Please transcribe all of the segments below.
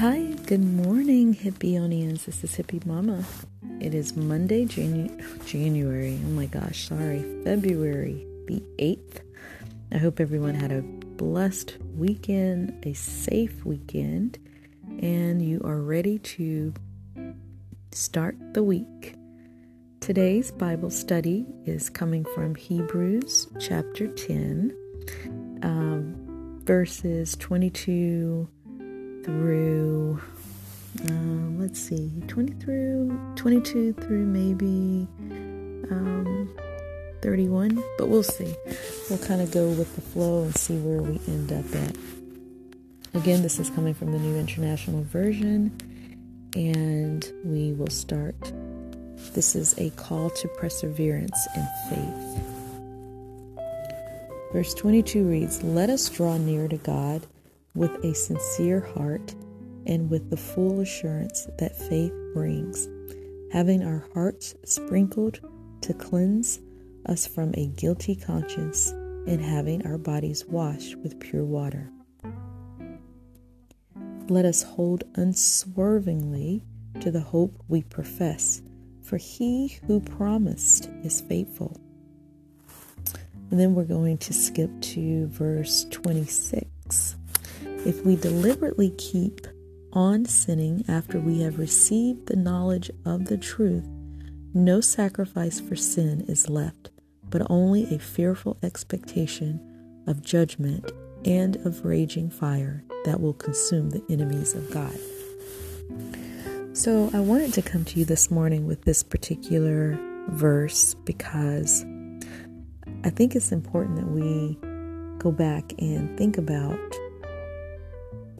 Hi, good morning, Hippionians. This is Hippie Mama. It is Monday, Janu- January. Oh my gosh, sorry, February the 8th. I hope everyone had a blessed weekend, a safe weekend, and you are ready to start the week. Today's Bible study is coming from Hebrews chapter 10, um, verses 22 through uh, let's see 20 through 22 through maybe um, 31 but we'll see. We'll kind of go with the flow and see where we end up at. Again this is coming from the new international version and we will start. This is a call to perseverance and faith. Verse 22 reads let us draw near to god with a sincere heart and with the full assurance that faith brings, having our hearts sprinkled to cleanse us from a guilty conscience and having our bodies washed with pure water. Let us hold unswervingly to the hope we profess, for he who promised is faithful. And then we're going to skip to verse 26. If we deliberately keep on sinning after we have received the knowledge of the truth, no sacrifice for sin is left, but only a fearful expectation of judgment and of raging fire that will consume the enemies of God. So, I wanted to come to you this morning with this particular verse because I think it's important that we go back and think about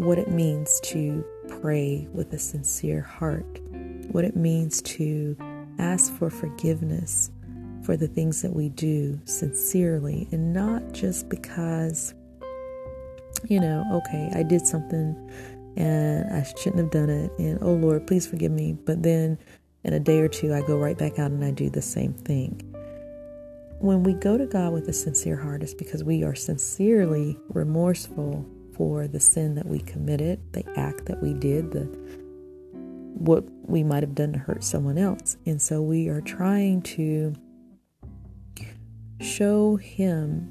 what it means to pray with a sincere heart, what it means to ask for forgiveness for the things that we do sincerely and not just because, you know, okay, I did something and I shouldn't have done it, and oh Lord, please forgive me. But then in a day or two, I go right back out and I do the same thing. When we go to God with a sincere heart, it's because we are sincerely remorseful for the sin that we committed, the act that we did, the what we might have done to hurt someone else. And so we are trying to show him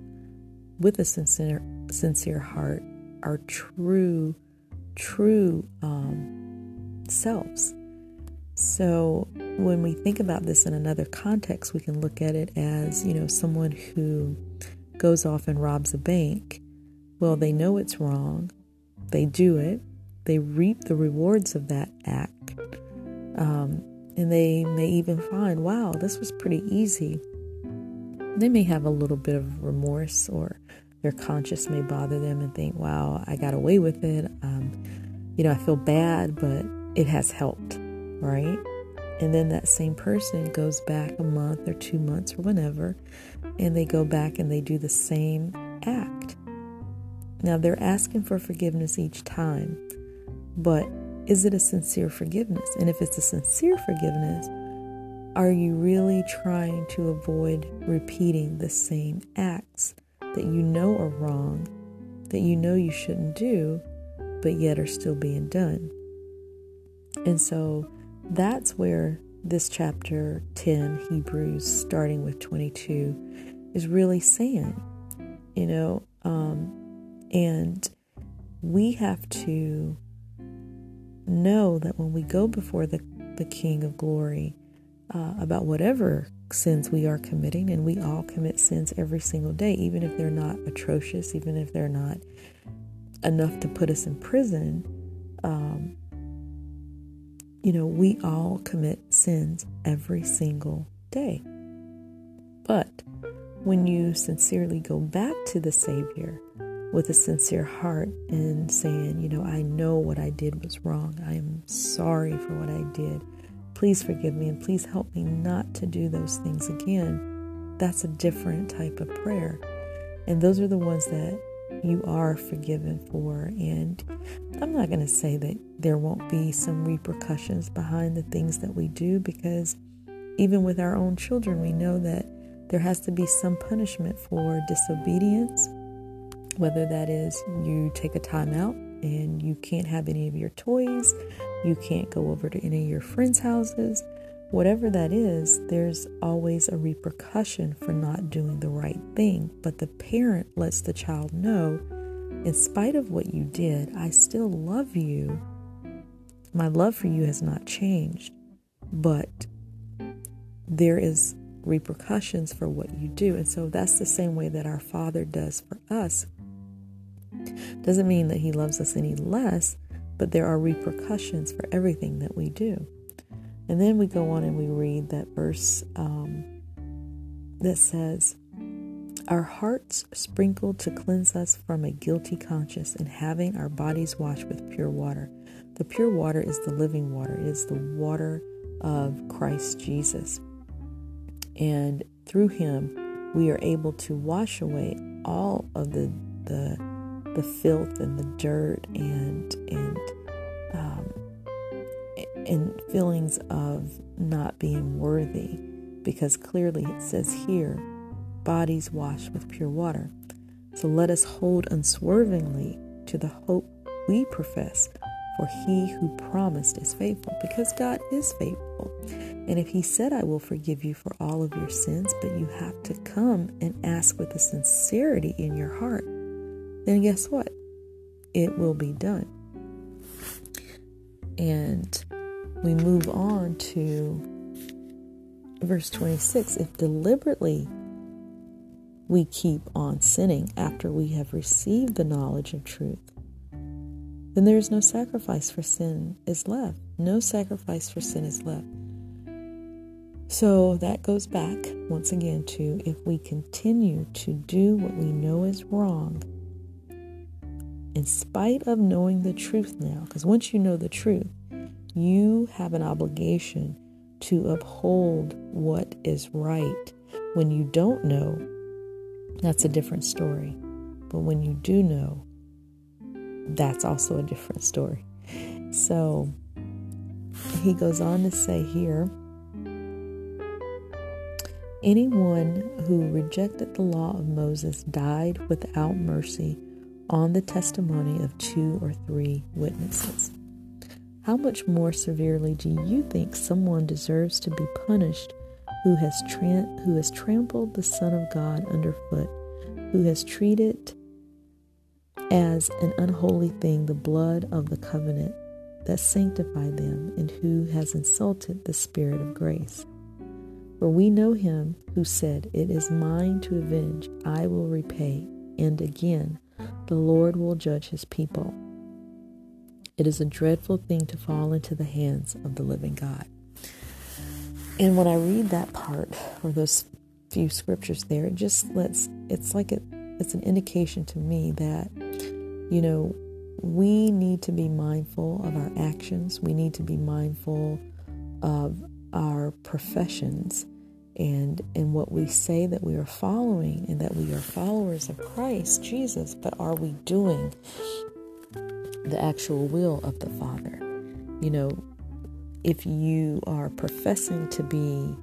with a sincere sincere heart our true true um, selves. So when we think about this in another context, we can look at it as, you know, someone who goes off and robs a bank well, they know it's wrong, they do it, they reap the rewards of that act, um, and they may even find, wow, this was pretty easy. They may have a little bit of remorse, or their conscience may bother them and think, wow, I got away with it. Um, you know, I feel bad, but it has helped, right? And then that same person goes back a month or two months or whenever, and they go back and they do the same act. Now, they're asking for forgiveness each time, but is it a sincere forgiveness? And if it's a sincere forgiveness, are you really trying to avoid repeating the same acts that you know are wrong, that you know you shouldn't do, but yet are still being done? And so that's where this chapter 10, Hebrews, starting with 22, is really saying, you know, um, and we have to know that when we go before the, the King of Glory uh, about whatever sins we are committing, and we all commit sins every single day, even if they're not atrocious, even if they're not enough to put us in prison, um, you know, we all commit sins every single day. But when you sincerely go back to the Savior, with a sincere heart and saying, you know, I know what I did was wrong. I am sorry for what I did. Please forgive me and please help me not to do those things again. That's a different type of prayer. And those are the ones that you are forgiven for. And I'm not going to say that there won't be some repercussions behind the things that we do because even with our own children, we know that there has to be some punishment for disobedience whether that is you take a time out and you can't have any of your toys. You can't go over to any of your friends' houses. Whatever that is, there's always a repercussion for not doing the right thing. But the parent lets the child know, in spite of what you did, I still love you. My love for you has not changed, but there is repercussions for what you do. And so that's the same way that our Father does for us. Doesn't mean that He loves us any less, but there are repercussions for everything that we do. And then we go on and we read that verse um, that says, Our hearts sprinkled to cleanse us from a guilty conscience, and having our bodies washed with pure water. The pure water is the living water, it is the water of Christ Jesus. And through him, we are able to wash away all of the, the, the filth and the dirt and, and um, and feelings of not being worthy, because clearly it says here, bodies washed with pure water. So let us hold unswervingly to the hope we profess, for he who promised is faithful, because God is faithful. And if he said, I will forgive you for all of your sins, but you have to come and ask with a sincerity in your heart, then guess what? It will be done. And we move on to verse 26 if deliberately we keep on sinning after we have received the knowledge of truth then there is no sacrifice for sin is left no sacrifice for sin is left so that goes back once again to if we continue to do what we know is wrong in spite of knowing the truth now because once you know the truth you have an obligation to uphold what is right. When you don't know, that's a different story. But when you do know, that's also a different story. So he goes on to say here anyone who rejected the law of Moses died without mercy on the testimony of two or three witnesses. How much more severely do you think someone deserves to be punished who has, tra- who has trampled the Son of God underfoot, who has treated as an unholy thing the blood of the covenant that sanctified them, and who has insulted the Spirit of grace? For we know him who said, It is mine to avenge, I will repay, and again, the Lord will judge his people. It is a dreadful thing to fall into the hands of the living God. And when I read that part or those few scriptures there, it just lets it's like it it's an indication to me that you know we need to be mindful of our actions. We need to be mindful of our professions and and what we say that we are following and that we are followers of Christ Jesus, but are we doing the actual will of the Father. You know, if you are professing to be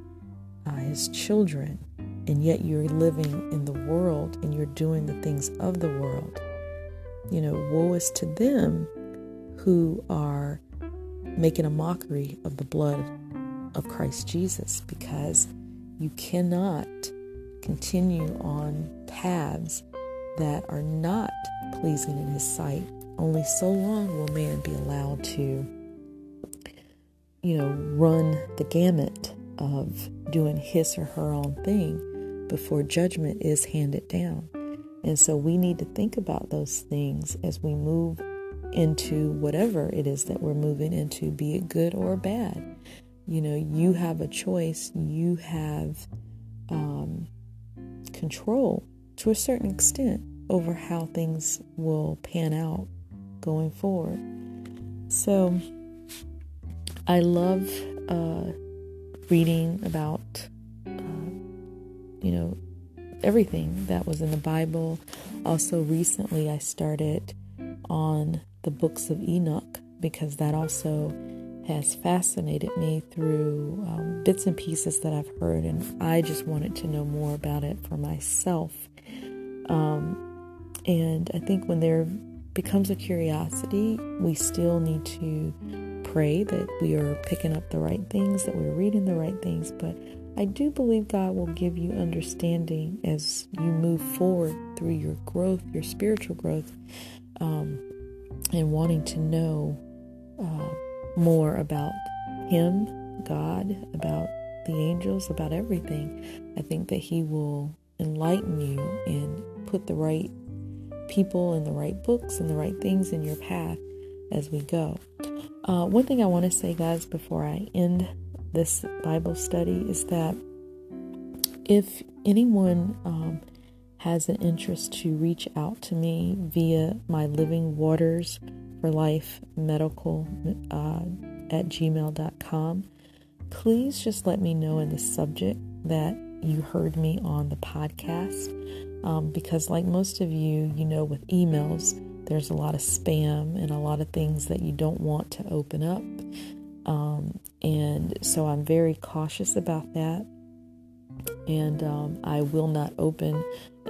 uh, His children, and yet you're living in the world and you're doing the things of the world, you know, woe is to them who are making a mockery of the blood of Christ Jesus because you cannot continue on paths that are not pleasing in His sight only so long will man be allowed to, you know, run the gamut of doing his or her own thing before judgment is handed down. And so we need to think about those things as we move into whatever it is that we're moving into, be it good or bad. You know, you have a choice, you have um, control to a certain extent over how things will pan out going forward. So I love uh, reading about, uh, you know, everything that was in the Bible. Also, recently I started on the books of Enoch because that also has fascinated me through um, bits and pieces that I've heard, and I just wanted to know more about it for myself. Um, and I think when there becomes a curiosity, we still need to pray that we are picking up the right things, that we're reading the right things. But I do believe God will give you understanding as you move forward through your growth, your spiritual growth, um, and wanting to know uh, more about Him, God, about the angels, about everything. I think that He will enlighten you and put the right people and the right books and the right things in your path as we go. Uh, one thing I want to say, guys, before I end this Bible study is that if anyone um, has an interest to reach out to me via my Living Waters for Life medical uh, at gmail.com, please just let me know in the subject that you heard me on the podcast. Um, because, like most of you, you know, with emails, there's a lot of spam and a lot of things that you don't want to open up. Um, and so I'm very cautious about that. And um, I will not open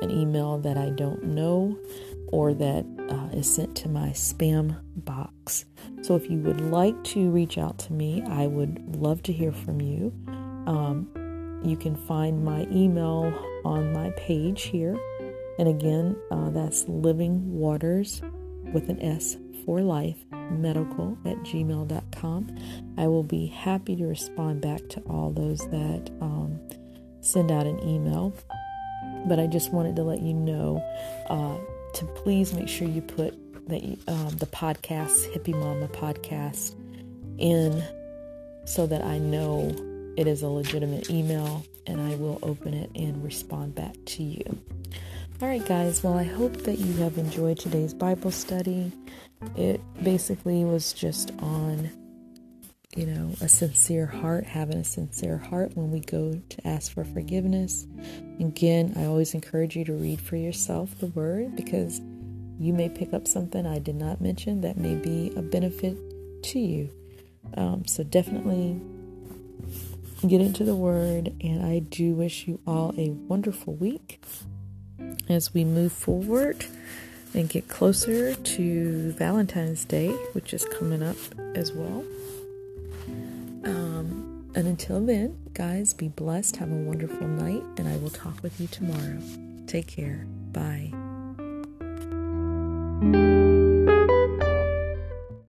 an email that I don't know or that uh, is sent to my spam box. So if you would like to reach out to me, I would love to hear from you. Um, you can find my email on my page here. And again, uh, that's Living Waters with an S for life medical at gmail.com. I will be happy to respond back to all those that um, send out an email. But I just wanted to let you know uh, to please make sure you put the, um, the podcast, Hippie Mama podcast, in so that I know it is a legitimate email and I will open it and respond back to you. All right, guys. Well, I hope that you have enjoyed today's Bible study. It basically was just on, you know, a sincere heart, having a sincere heart when we go to ask for forgiveness. Again, I always encourage you to read for yourself the word because you may pick up something I did not mention that may be a benefit to you. Um, so definitely get into the word, and I do wish you all a wonderful week as we move forward and get closer to Valentine's Day, which is coming up as well. And until then, guys, be blessed, have a wonderful night, and I will talk with you tomorrow. Take care. Bye.